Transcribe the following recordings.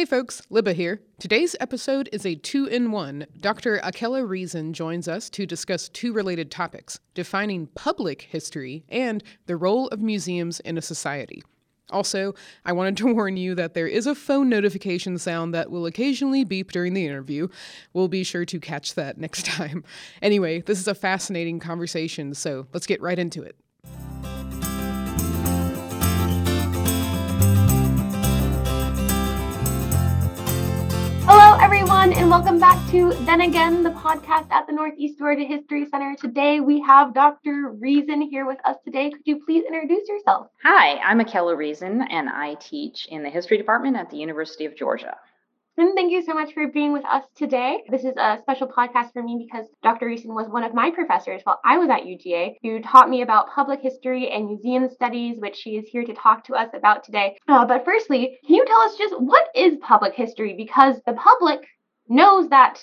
Hey folks, Libba here. Today's episode is a two in one. Dr. Akela Reason joins us to discuss two related topics defining public history and the role of museums in a society. Also, I wanted to warn you that there is a phone notification sound that will occasionally beep during the interview. We'll be sure to catch that next time. Anyway, this is a fascinating conversation, so let's get right into it. Everyone, and welcome back to Then Again, the podcast at the Northeast Georgia History Center. Today we have Dr. Reason here with us today. Could you please introduce yourself? Hi, I'm Akela Reason, and I teach in the History Department at the University of Georgia. And thank you so much for being with us today. This is a special podcast for me because Dr. Reason was one of my professors while I was at UGA who taught me about public history and museum studies, which she is here to talk to us about today. Uh, but firstly, can you tell us just what is public history? Because the public knows that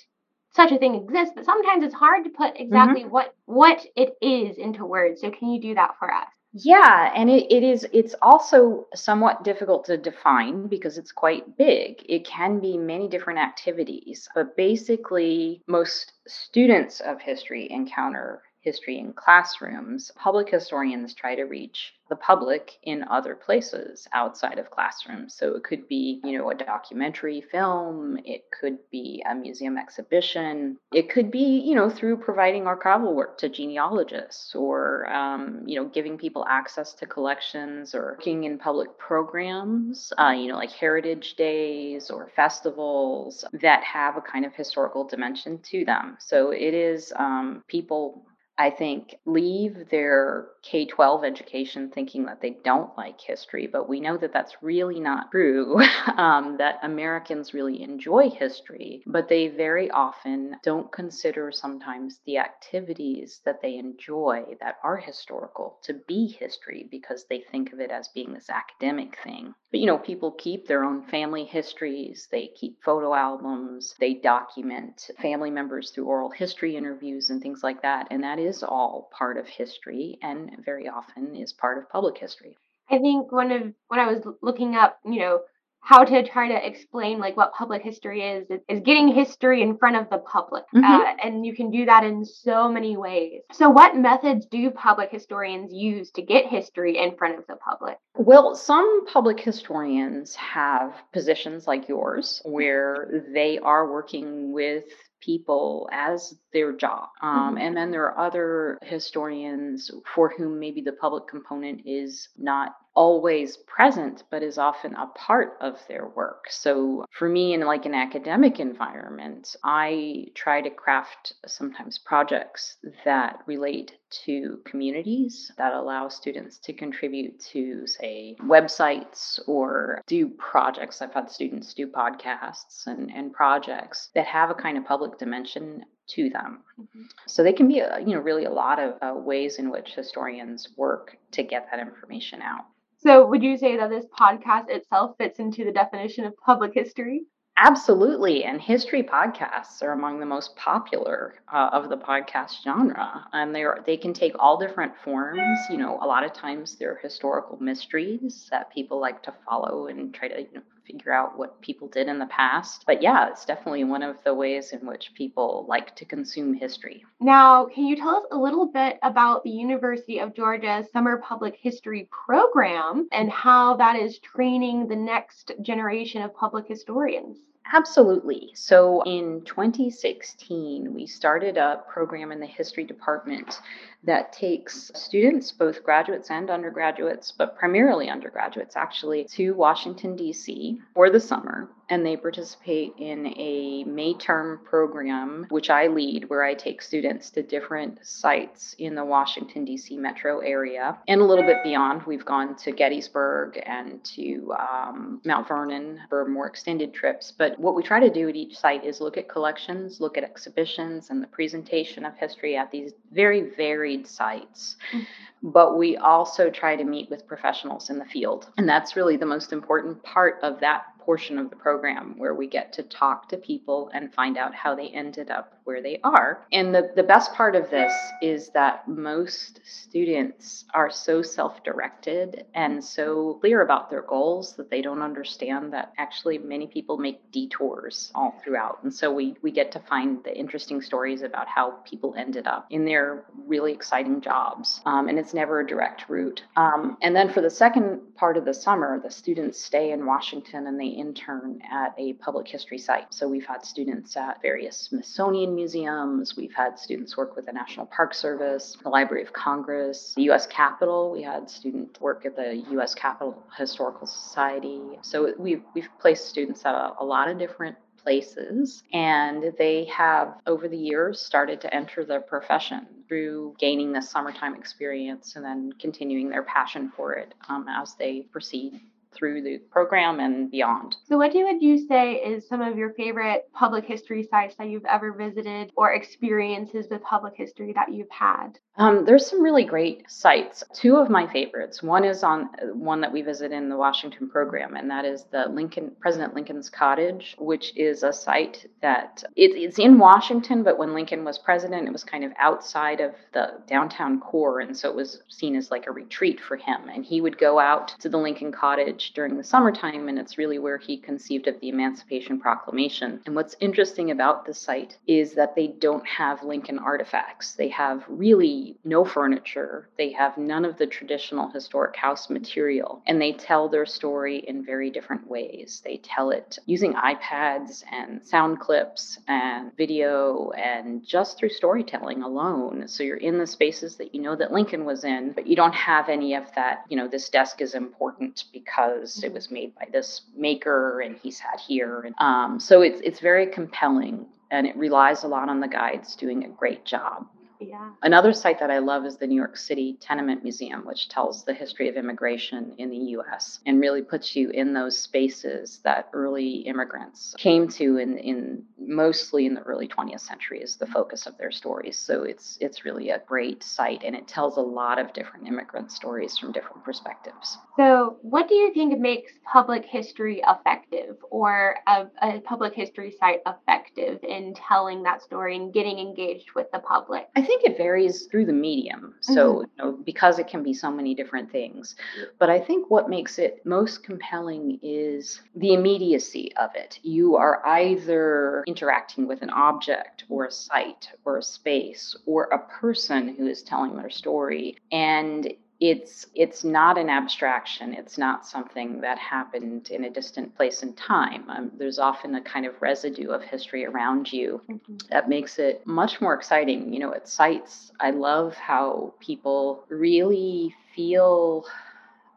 such a thing exists, but sometimes it's hard to put exactly mm-hmm. what what it is into words. So can you do that for us? Yeah, and it, it is it's also somewhat difficult to define because it's quite big. It can be many different activities, but basically most students of history encounter history in classrooms, public historians try to reach the public in other places outside of classrooms. So it could be, you know, a documentary film, it could be a museum exhibition, it could be, you know, through providing archival work to genealogists or, um, you know, giving people access to collections or working in public programs, uh, you know, like heritage days or festivals that have a kind of historical dimension to them. So it is um, people I think, leave their K 12 education thinking that they don't like history, but we know that that's really not true. um, that Americans really enjoy history, but they very often don't consider sometimes the activities that they enjoy that are historical to be history because they think of it as being this academic thing. But you know, people keep their own family histories, they keep photo albums, they document family members through oral history interviews and things like that. And that is all part of history and very often is part of public history. I think one of when I was looking up, you know, how to try to explain like what public history is is getting history in front of the public mm-hmm. uh, and you can do that in so many ways so what methods do public historians use to get history in front of the public well some public historians have positions like yours where they are working with people as their job. Um, mm-hmm. And then there are other historians for whom maybe the public component is not always present, but is often a part of their work. So for me, in like an academic environment, I try to craft sometimes projects that relate to communities that allow students to contribute to, say, websites or do projects. I've had students do podcasts and, and projects that have a kind of public dimension to them. Mm-hmm. So they can be, uh, you know, really a lot of uh, ways in which historians work to get that information out. So, would you say that this podcast itself fits into the definition of public history? Absolutely. And history podcasts are among the most popular uh, of the podcast genre. And they are, they can take all different forms. You know, a lot of times they're historical mysteries that people like to follow and try to you know, figure out what people did in the past. But yeah, it's definitely one of the ways in which people like to consume history. Now, can you tell us a little bit about the University of Georgia's Summer Public History program and how that is training the next generation of public historians? Absolutely. So in 2016, we started a program in the history department that takes students, both graduates and undergraduates, but primarily undergraduates actually, to Washington, D.C. for the summer. And they participate in a May term program, which I lead, where I take students to different sites in the Washington, D.C. metro area and a little bit beyond. We've gone to Gettysburg and to um, Mount Vernon for more extended trips. But what we try to do at each site is look at collections, look at exhibitions, and the presentation of history at these very, very varied sites. Mm-hmm. But we also try to meet with professionals in the field. And that's really the most important part of that portion of the program where we get to talk to people and find out how they ended up where they are. And the, the best part of this is that most students are so self directed and so clear about their goals that they don't understand that actually many people make detours all throughout. And so we, we get to find the interesting stories about how people ended up in their really exciting jobs. Um, and it's never a direct route. Um, and then for the second part of the summer, the students stay in Washington and they intern at a public history site. So we've had students at various Smithsonian museums, we've had students work with the National Park Service, the Library of Congress, the US Capitol. We had students work at the US Capitol Historical Society. So we've, we've placed students at a, a lot of different places and they have over the years started to enter the profession through gaining the summertime experience and then continuing their passion for it um, as they proceed through the program and beyond. So, what would you say is some of your favorite public history sites that you've ever visited or experiences with public history that you've had? Um, there's some really great sites. Two of my favorites. One is on one that we visit in the Washington program, and that is the Lincoln President Lincoln's Cottage, which is a site that it, it's in Washington, but when Lincoln was president, it was kind of outside of the downtown core, and so it was seen as like a retreat for him. And he would go out to the Lincoln Cottage during the summertime, and it's really where he conceived of the Emancipation Proclamation. And what's interesting about the site is that they don't have Lincoln artifacts. They have really no furniture. They have none of the traditional historic house material, and they tell their story in very different ways. They tell it using iPads and sound clips and video and just through storytelling alone. So you're in the spaces that you know that Lincoln was in, but you don't have any of that, you know, this desk is important because it was made by this maker and he sat here. And, um, so it's, it's very compelling and it relies a lot on the guides doing a great job. Yeah. Another site that I love is the New York City Tenement Museum, which tells the history of immigration in the US and really puts you in those spaces that early immigrants came to in, in mostly in the early 20th century is the focus of their stories. So it's it's really a great site and it tells a lot of different immigrant stories from different perspectives. So what do you think makes public history effective or a, a public history site effective in telling that story and getting engaged with the public? I think it varies through the medium. So, mm-hmm. you know, because it can be so many different things. But I think what makes it most compelling is the immediacy of it. You are either interacting with an object or a site or a space or a person who is telling their story. And it's it's not an abstraction it's not something that happened in a distant place and time um, there's often a kind of residue of history around you mm-hmm. that makes it much more exciting you know at sites i love how people really feel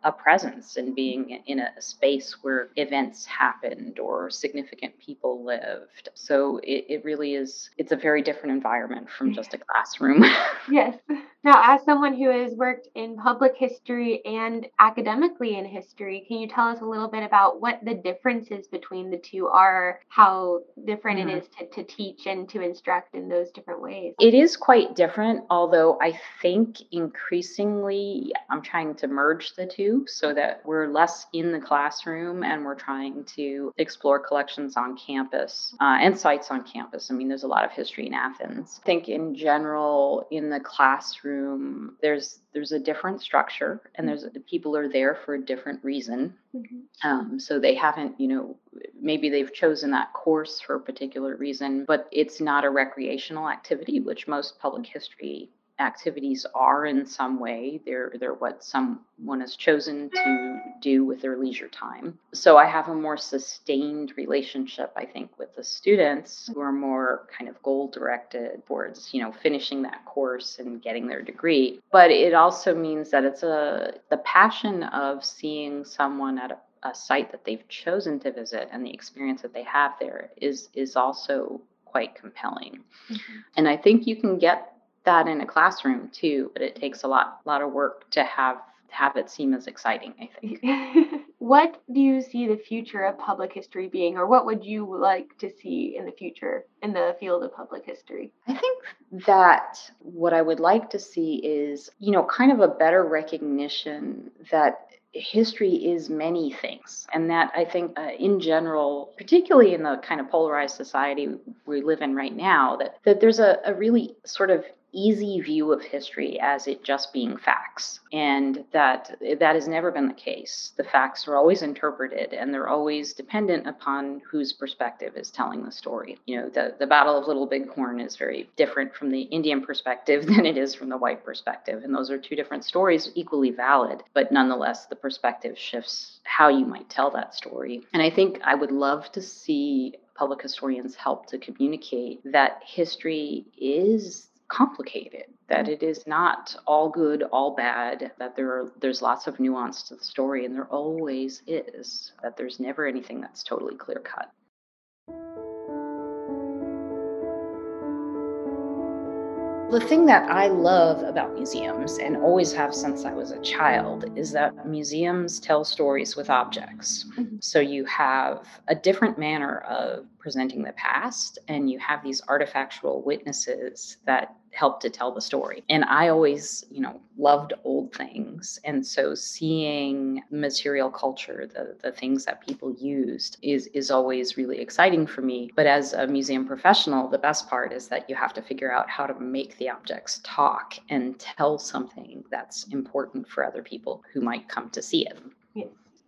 a presence in being in a space where events happened or significant people lived. So it, it really is, it's a very different environment from just a classroom. yes. Now, as someone who has worked in public history and academically in history, can you tell us a little bit about what the differences between the two are, how different mm-hmm. it is to, to teach and to instruct in those different ways? It is quite different, although I think increasingly I'm trying to merge the two so that we're less in the classroom and we're trying to explore collections on campus uh, and sites on campus. I mean, there's a lot of history in Athens. I think in general, in the classroom, room there's there's a different structure and there's people are there for a different reason mm-hmm. um, so they haven't you know maybe they've chosen that course for a particular reason but it's not a recreational activity which most public history activities are in some way. They're they're what someone has chosen to do with their leisure time. So I have a more sustained relationship, I think, with the students who are more kind of goal directed towards, you know, finishing that course and getting their degree. But it also means that it's a the passion of seeing someone at a a site that they've chosen to visit and the experience that they have there is is also quite compelling. Mm-hmm. And I think you can get that in a classroom too, but it takes a lot lot of work to have have it seem as exciting, I think. what do you see the future of public history being, or what would you like to see in the future in the field of public history? I think that what I would like to see is, you know, kind of a better recognition that history is many things. And that I think, uh, in general, particularly in the kind of polarized society we live in right now, that, that there's a, a really sort of easy view of history as it just being facts. And that that has never been the case. The facts are always interpreted and they're always dependent upon whose perspective is telling the story. You know the, the battle of little bighorn is very different from the indian perspective than it is from the white perspective. And those are two different stories equally valid but nonetheless the perspective shifts how you might tell that story. And i think i would love to see public historians help to communicate that history is complicated that it is not all good all bad that there are there's lots of nuance to the story and there always is that there's never anything that's totally clear cut The thing that I love about museums and always have since I was a child is that museums tell stories with objects. Mm-hmm. So you have a different manner of presenting the past and you have these artifactual witnesses that help to tell the story. And I always, you know, loved old things. And so seeing material culture, the the things that people used is is always really exciting for me. But as a museum professional, the best part is that you have to figure out how to make the objects talk and tell something that's important for other people who might come to see it.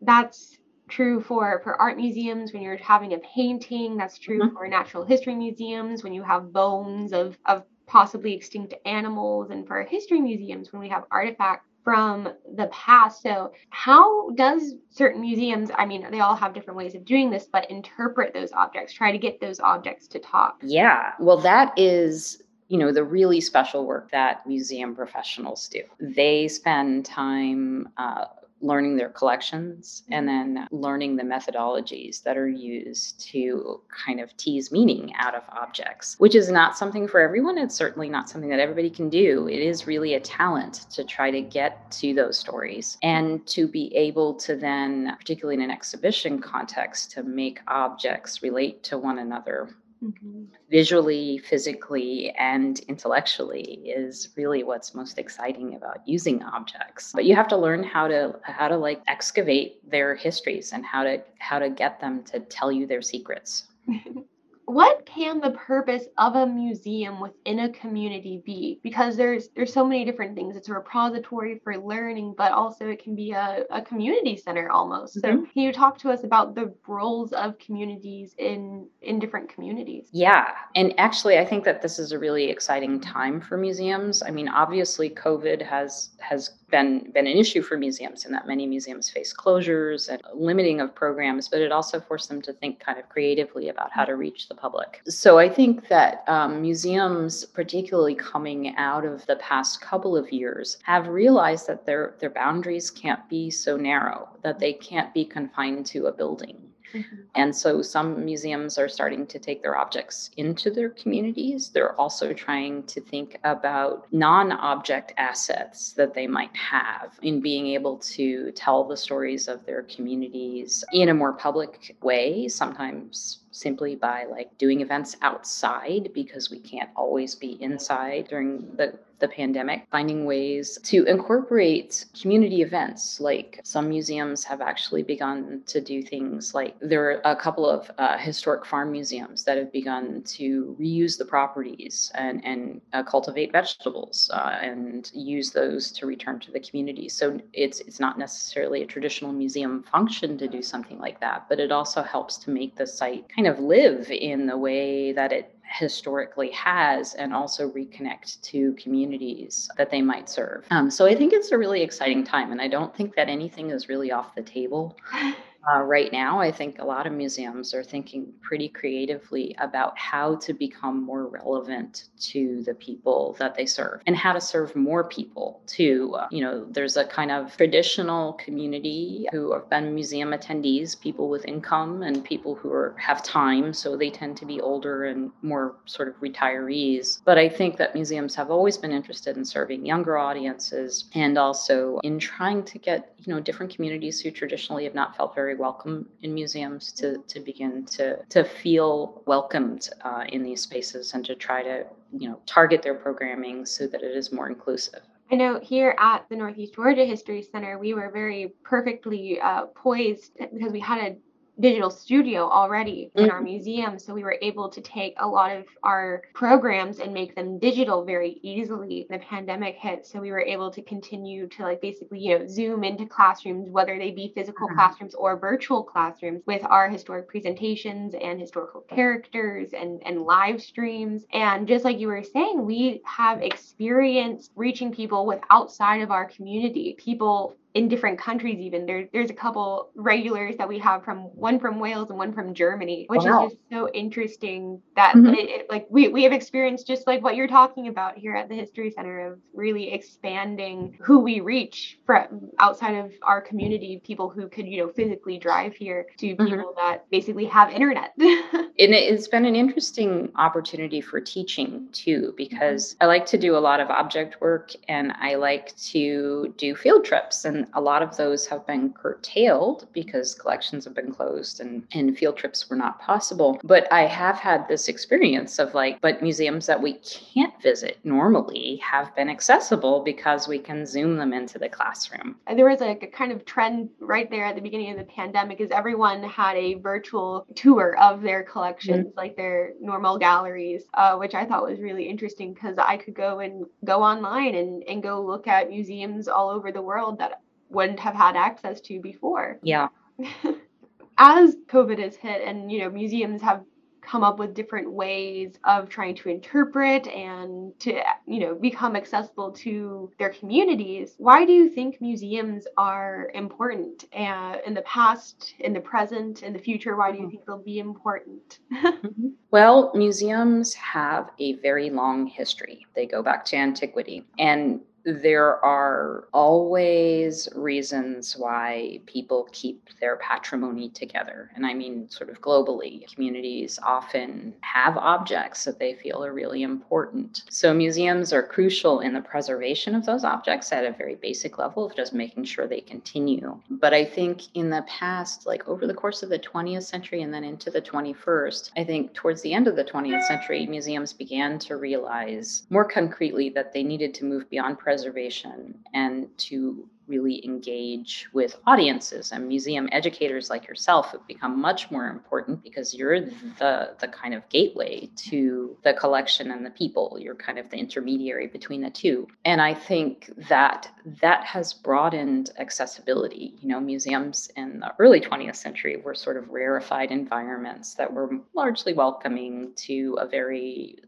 That's true for for art museums when you're having a painting that's true mm-hmm. for natural history museums when you have bones of of possibly extinct animals and for history museums when we have artifacts from the past. So, how does certain museums, I mean, they all have different ways of doing this, but interpret those objects, try to get those objects to talk? Yeah. Well, that is you know the really special work that museum professionals do they spend time uh, learning their collections and mm-hmm. then learning the methodologies that are used to kind of tease meaning out of objects, which is not something for everyone. It's certainly not something that everybody can do. It is really a talent to try to get to those stories and to be able to then, particularly in an exhibition context, to make objects relate to one another mm-hmm. visually, physically, and intellectually is really what's most exciting about using objects. But you have to learn how to how to like excavate their histories and how to how to get them to tell you their secrets. what can the purpose of a museum within a community be? Because there's there's so many different things. It's a repository for learning but also it can be a, a community center almost. Mm-hmm. so can you talk to us about the roles of communities in in different communities? Yeah and actually i think that this is a really exciting time for museums. I mean obviously covid has has been been an issue for museums in that many museums face closures and limiting of programs but it also forced them to think kind of creatively about how to reach the public. So I think that um, museums, particularly coming out of the past couple of years, have realized that their their boundaries can't be so narrow, that they can't be confined to a building Mm-hmm. And so some museums are starting to take their objects into their communities. They're also trying to think about non object assets that they might have in being able to tell the stories of their communities in a more public way, sometimes simply by like doing events outside because we can't always be inside during the the pandemic, finding ways to incorporate community events. Like some museums have actually begun to do things like there are a couple of uh, historic farm museums that have begun to reuse the properties and, and uh, cultivate vegetables uh, and use those to return to the community. So it's, it's not necessarily a traditional museum function to do something like that, but it also helps to make the site kind of live in the way that it historically has and also reconnect to communities that they might serve. Um, so I think it's a really exciting time, and I don't think that anything is really off the table. uh, right now, I think a lot of museums are thinking pretty creatively about how to become more relevant to the people that they serve and how to serve more people too. Uh, you know, there's a kind of traditional community who have been museum attendees, people with income and people who are, have time, so they tend to be older and more sort of retirees. But I think that museums have always been interested in serving younger audiences and also in trying to get, you know, different communities who traditionally have not felt very very welcome in museums to to begin to to feel welcomed uh, in these spaces and to try to you know target their programming so that it is more inclusive. I know here at the Northeast Georgia History Center, we were very perfectly uh, poised because we had a digital studio already in our mm-hmm. museum so we were able to take a lot of our programs and make them digital very easily the pandemic hit so we were able to continue to like basically you know zoom into classrooms whether they be physical mm-hmm. classrooms or virtual classrooms with our historic presentations and historical characters and and live streams and just like you were saying we have experienced reaching people with outside of our community people in different countries even there there's a couple regulars that we have from one from Wales and one from Germany which wow. is just so interesting that mm-hmm. it, it, like we we have experienced just like what you're talking about here at the history center of really expanding who we reach from outside of our community people who could you know physically drive here to mm-hmm. people that basically have internet and it's been an interesting opportunity for teaching too because mm-hmm. I like to do a lot of object work and I like to do field trips and a lot of those have been curtailed because collections have been closed and, and field trips were not possible. But I have had this experience of like, but museums that we can't visit normally have been accessible because we can zoom them into the classroom. And there was like a kind of trend right there at the beginning of the pandemic is everyone had a virtual tour of their collections, mm-hmm. like their normal galleries, uh, which I thought was really interesting because I could go and go online and, and go look at museums all over the world that wouldn't have had access to before. Yeah. As COVID has hit and you know museums have come up with different ways of trying to interpret and to you know become accessible to their communities why do you think museums are important uh, in the past in the present in the future why do you mm-hmm. think they'll be important mm-hmm. well museums have a very long history they go back to antiquity and there are always reasons why people keep their patrimony together. And I mean, sort of globally, communities often have objects that they feel are really important. So, museums are crucial in the preservation of those objects at a very basic level of just making sure they continue. But I think in the past, like over the course of the 20th century and then into the 21st, I think towards the end of the 20th century, museums began to realize more concretely that they needed to move beyond preservation preservation and to really engage with audiences. And museum educators like yourself have become much more important because you're the the kind of gateway to the collection and the people. You're kind of the intermediary between the two. And i think that that has broadened accessibility. You know museums in the early 20th century were sort of rarefied environments that were largely welcoming to a very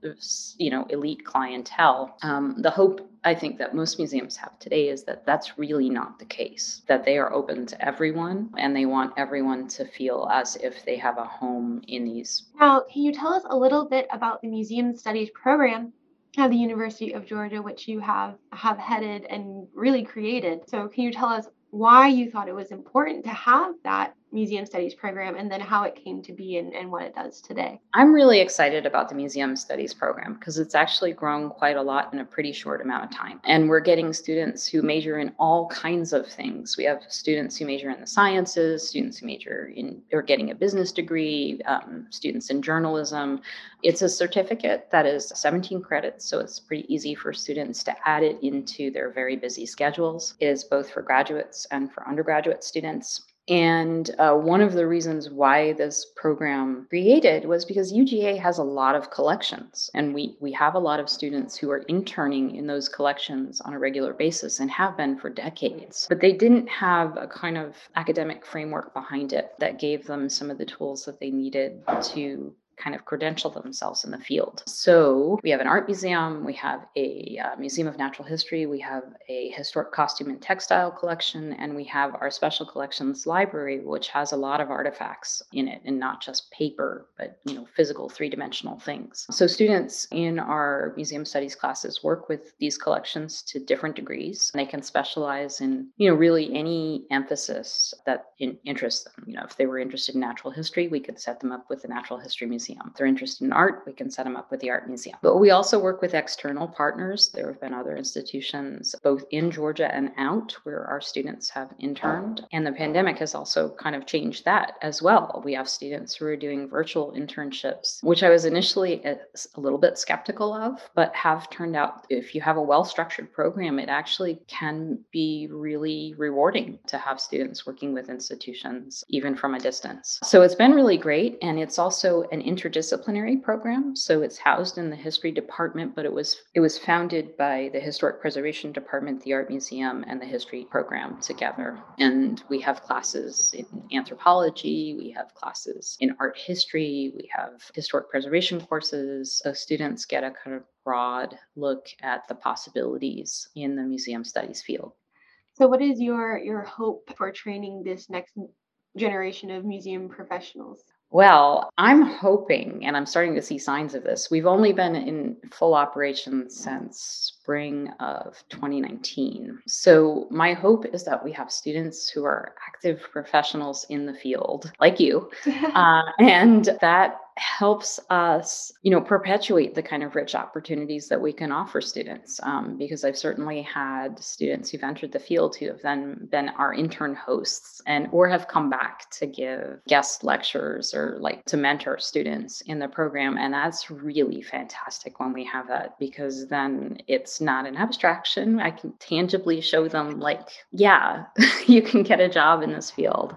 you know elite clientele. Um, the hope I think that most museums have today is that that's really not the case, that they are open to everyone and they want everyone to feel as if they have a home in these. Now, can you tell us a little bit about the Museum Studies program at the University of Georgia, which you have, have headed and really created? So, can you tell us why you thought it was important to have that museum studies program and then how it came to be and, and what it does today. I'm really excited about the museum studies program because it's actually grown quite a lot in a pretty short amount of time. And we're getting students who major in all kinds of things. We have students who major in the sciences, students who major in or getting a business degree, um, students in journalism. It's a certificate that is 17 credits, so it's pretty easy for students to add it into their very busy schedules. It is both for graduates and for undergraduate students. And uh, one of the reasons why this program created was because UGA has a lot of collections, and we we have a lot of students who are interning in those collections on a regular basis and have been for decades. But they didn't have a kind of academic framework behind it that gave them some of the tools that they needed to kind of credential themselves in the field. So we have an art museum, we have a uh, museum of natural history, we have a historic costume and textile collection, and we have our special collections library, which has a lot of artifacts in it, and not just paper, but you know, physical three-dimensional things. So students in our museum studies classes work with these collections to different degrees. They can specialize in, you know, really any emphasis that in, interests them. You know, if they were interested in natural history, we could set them up with the Natural History Museum. If they're interested in art, we can set them up with the Art Museum. But we also work with external partners. There have been other institutions, both in Georgia and out, where our students have interned. And the pandemic has also kind of changed that as well. We have students who are doing virtual internships, which I was initially a, a little bit skeptical of, but have turned out if you have a well structured program, it actually can be really rewarding to have students working with institutions, even from a distance. So it's been really great. And it's also an interdisciplinary program. So it's housed in the history department, but it was it was founded by the historic preservation department, the art museum, and the history program together. And we have classes in anthropology, we have classes in art history, we have historic preservation courses. So students get a kind of broad look at the possibilities in the museum studies field. So what is your your hope for training this next generation of museum professionals? Well, I'm hoping, and I'm starting to see signs of this. We've only been in full operation since spring of 2019. So, my hope is that we have students who are active professionals in the field, like you, uh, and that helps us, you know, perpetuate the kind of rich opportunities that we can offer students. Um, because I've certainly had students who've entered the field who have then been our intern hosts and or have come back to give guest lectures or like to mentor students in the program. And that's really fantastic when we have that because then it's not an abstraction. I can tangibly show them like, yeah, you can get a job in this field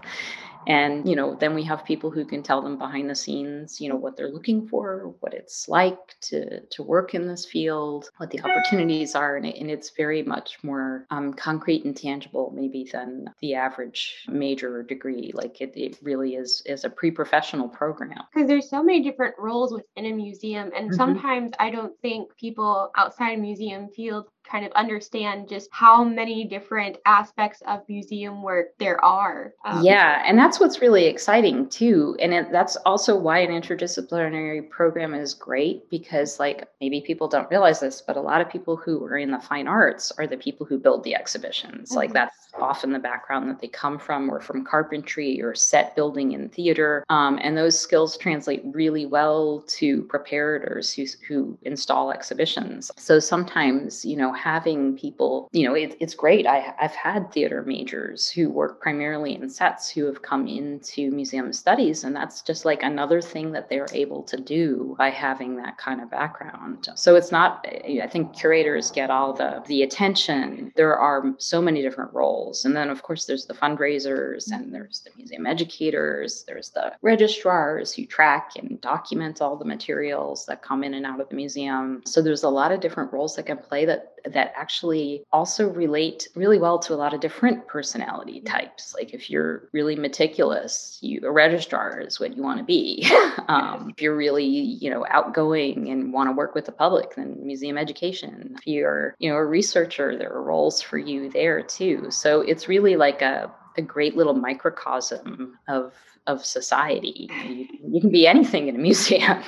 and you know then we have people who can tell them behind the scenes you know what they're looking for what it's like to to work in this field what the opportunities are and, it, and it's very much more um, concrete and tangible maybe than the average major degree like it, it really is is a pre-professional program because there's so many different roles within a museum and mm-hmm. sometimes i don't think people outside museum field kind of understand just how many different aspects of museum work there are. Um, yeah, and that's what's really exciting too. And it, that's also why an interdisciplinary program is great because, like, maybe people don't realize this, but a lot of people who are in the fine arts are the people who build the exhibitions. Mm-hmm. Like, that's often the background that they come from, or from carpentry or set building in theater. Um, and those skills translate really well to preparators who, who install exhibitions. So sometimes, you know, having people, you know, it, it's great. I, I've had theater majors who work primarily in sets who have come into museum studies, and that's just like another thing that they're able to do by having that kind of background. So it's not, I think curators get all the the attention. There are so many different roles, and then of course there's the fundraisers, and there's the museum educators, there's the registrars who track and document all the materials that come in and out of the museum. So there's a lot of different roles that can play that that actually also relate really well to a lot of different personality types. Like if you're really meticulous, you a registrar is what you want to be. um, if you're really, you know, outgoing and want to work with the public, then museum education. If you're, you know, a researcher, there are roles for you there too. So it's really like a a great little microcosm of of society. You, you can be anything in a museum.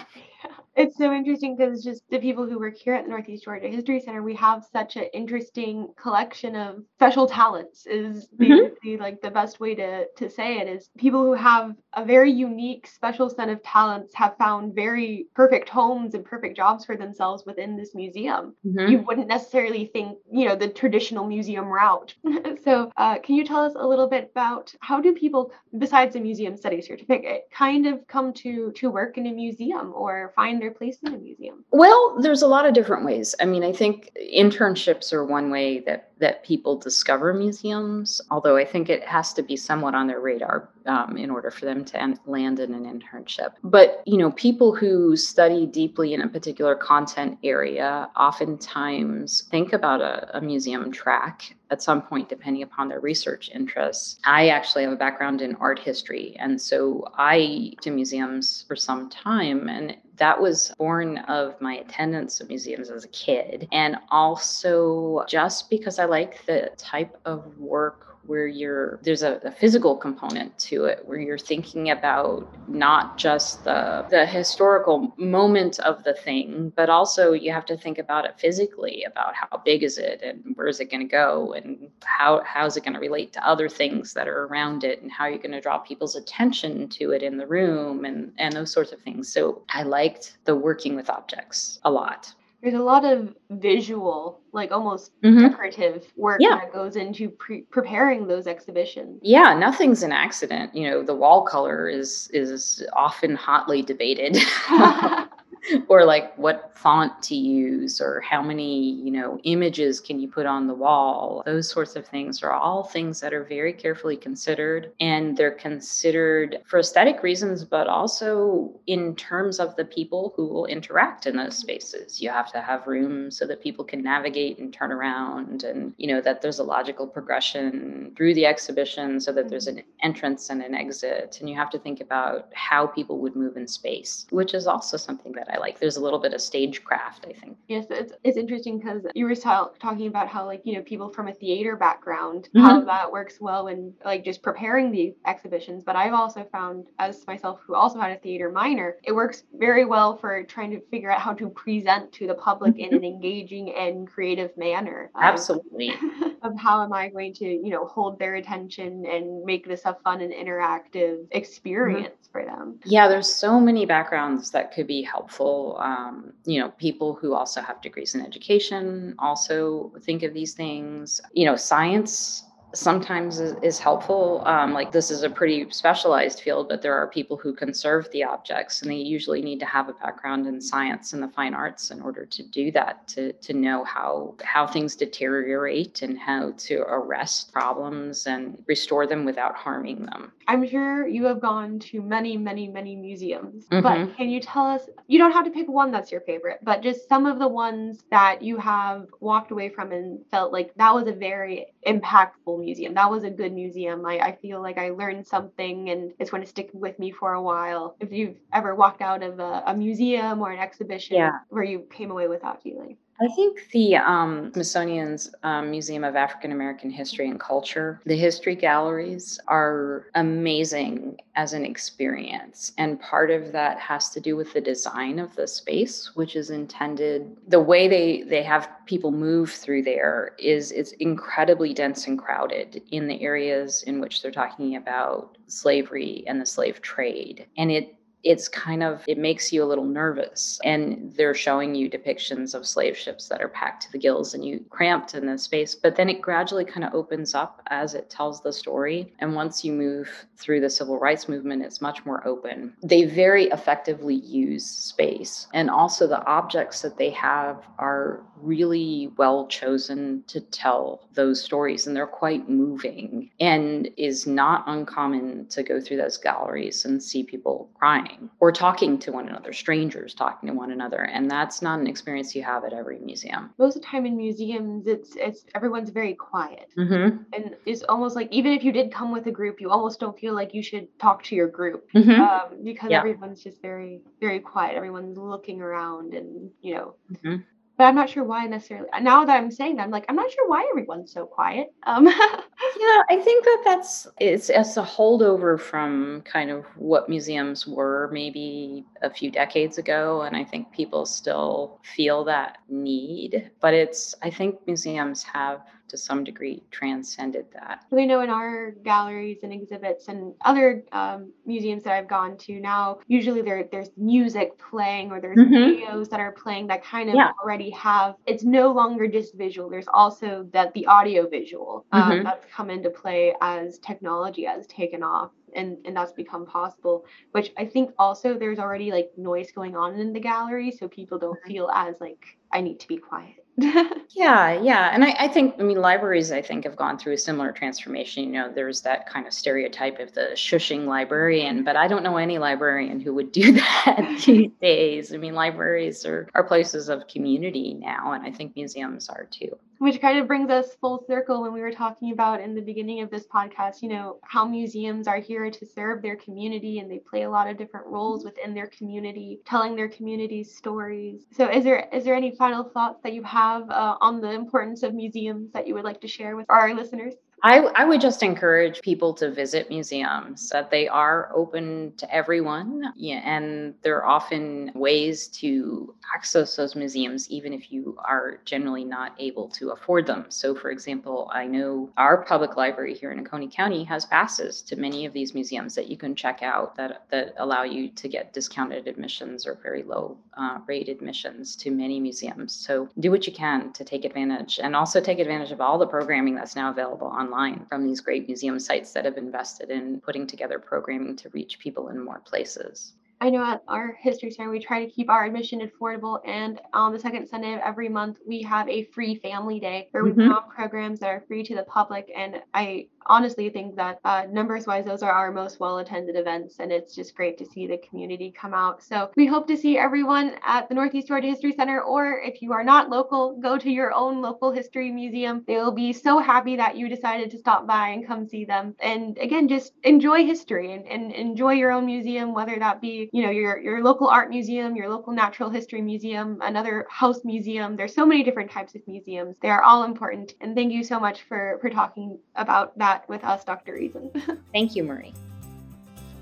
It's so interesting because just the people who work here at the Northeast Georgia History Center, we have such an interesting collection of special talents. Is basically mm-hmm. like the best way to to say it is people who have a very unique, special set of talents have found very perfect homes and perfect jobs for themselves within this museum. Mm-hmm. You wouldn't necessarily think, you know, the traditional museum route. so, uh, can you tell us a little bit about how do people, besides a museum study certificate, kind of come to to work in a museum or find their their place in a museum? Well, there's a lot of different ways. I mean, I think internships are one way that that people discover museums, although I think it has to be somewhat on their radar um, in order for them to land in an internship. But, you know, people who study deeply in a particular content area oftentimes think about a, a museum track at some point, depending upon their research interests. I actually have a background in art history. And so I to museums for some time. And that was born of my attendance of museums as a kid. And also just because I like the type of work where you're there's a, a, physical component to it where you're thinking about not just the the historical moment of the thing but also you have to think about it physically about how big is it and where is it going to go and how how is it going to relate to other things that are around it and how are you're going to draw people's attention to it in the room and and those sorts of things. So i liked the working with objects a lot there's a lot of visual, like almost mm-hmm. decorative work yeah. that goes into pre- preparing those exhibitions. Yeah, nothing's an accident. You know, the wall color is is often hotly debated. or like what font to use or how many you know images can you put on the wall? Those sorts of things are all things that are very carefully considered and they're considered for aesthetic reasons but also in terms of the people who will interact in those spaces. You have to have room so that people can navigate and turn around and you know that there's a logical progression through the exhibition so that there's an mm-hmm. entrance and an exit and you have to think about how people would move in space which is also something that I like. There's a little bit of stagecraft, I think. Yes, it's, it's interesting because you were talking about how like you know people from a theater background mm-hmm. how that works well when like just preparing the exhibitions. But I've also found as myself who also had a theater minor, it works very well for trying to figure out how to present to the public mm-hmm. in an engaging and creative manner. Um, Absolutely. of how am I going to you know hold their attention and make this a fun and interactive experience mm-hmm. for them. Yeah, there's so many backgrounds that could be helpful helpful. Um, you know, people who also have degrees in education also think of these things. You know, science sometimes is, helpful. Um, like this is a pretty specialized field, but there are people who conserve the objects, and they usually need to have a background in science and the fine arts in order to do that. To to know how how things deteriorate and how to arrest problems and restore them without harming them. I'm sure you have gone to many, many, many museums, mm-hmm. but can you tell us? You don't have to pick one that's your favorite, but just some of the ones that you have walked away from and felt like that was a very impactful museum. That was a good museum. I, I feel like I learned something and it's going to stick with me for a while. If you've ever walked out of a, a museum or an exhibition yeah. where you came away with that feeling. I think the um, Smithsonian's um, Museum of African American History and Culture, the history galleries are amazing as an experience. And part of that has to do with the design of the space, which is intended, the way they, they have people move through there is it's incredibly dense and crowded in the areas in which they're talking about slavery and the slave trade. And it it's kind of it makes you a little nervous. And they're showing you depictions of slave ships that are packed to the gills and you cramped in the space but then it gradually kind of opens up as it tells the story. And once you move through the civil rights movement it's much more open. They very effectively use space. And also the objects that they have are really well chosen to tell those stories and they're quite moving and is not uncommon to go through those galleries and see people crying or talking to one another strangers talking to one another and that's not an experience you have at every museum most of the time in museums it's it's everyone's very quiet mm-hmm. and it's almost like even if you did come with a group you almost don't feel like you should talk to your group mm-hmm. um, because yeah. everyone's just very very quiet everyone's looking around and you know mm-hmm but I'm not sure why necessarily. Now that I'm saying that, I'm like, I'm not sure why everyone's so quiet. Um, yeah, I think that that's it's, a holdover from kind of what museums were maybe a few decades ago, and I think people still feel that need. But it's I think museums have to some degree transcended that. We know in our galleries and exhibits and other um, museums that I've gone to now, usually there there's music playing or there's mm-hmm. videos that are playing that kind of yeah. already have. It's no longer just visual. There's also that the audio visual um, mm-hmm. that's come into play as technology has taken off and and that's become possible which i think also there's already like noise going on in the gallery so people don't feel as like I need to be quiet. yeah, yeah. And I, I, think, I mean, libraries, I think, have gone through a similar transformation. You know, there's that kind of stereotype of the shushing librarian, but I don't know any librarian who would do that these days. I mean, libraries are, are places of community now, and I think museums are too which kind of brings us full circle when we were talking about in the beginning of this podcast, you know, how museums are here to serve their community and they play a lot of different roles within their community, telling their community's stories. So is there is there any final thoughts that you have uh, on the importance of museums that you would like to share with our listeners? I, I would just encourage people to visit museums, that they are open to everyone. Yeah, and there are often ways to access those museums, even if you are generally not able to afford them. So, for example, I know our public library here in Oconee County has passes to many of these museums that you can check out that, that allow you to get discounted admissions or very low uh, rate admissions to many museums. So, do what you can to take advantage and also take advantage of all the programming that's now available on online from these great museum sites that have invested in putting together programming to reach people in more places. I know at our History Center, we try to keep our admission affordable. And on the second Sunday of every month, we have a free family day where we mm-hmm. have programs that are free to the public. And I honestly think that uh, numbers wise, those are our most well attended events. And it's just great to see the community come out. So we hope to see everyone at the Northeast Georgia History Center. Or if you are not local, go to your own local history museum. They will be so happy that you decided to stop by and come see them. And again, just enjoy history and, and enjoy your own museum, whether that be you know your your local art museum your local natural history museum another house museum. There's so many different types of museums. They are all important. And thank you so much for for talking about that with us dr reason. Thank you marie.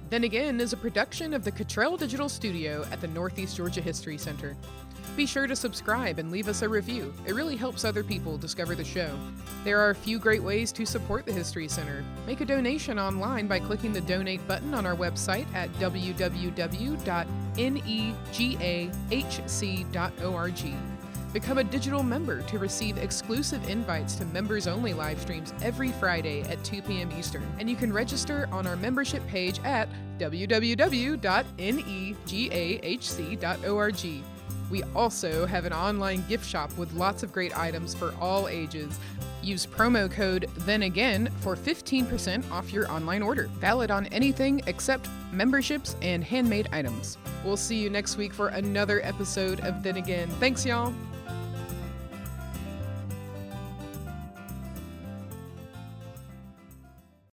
Then again is a production of the Cottrell Digital Studio at the Northeast Georgia History Center. Be sure to subscribe and leave us a review. It really helps other people discover the show. There are a few great ways to support the History Center. Make a donation online by clicking the donate button on our website at www.negahc.org. Become a digital member to receive exclusive invites to members only live streams every Friday at 2 p.m. Eastern. And you can register on our membership page at www.negahc.org. We also have an online gift shop with lots of great items for all ages. Use promo code Then Again for 15% off your online order. Valid on anything except memberships and handmade items. We'll see you next week for another episode of Then Again. Thanks, y'all.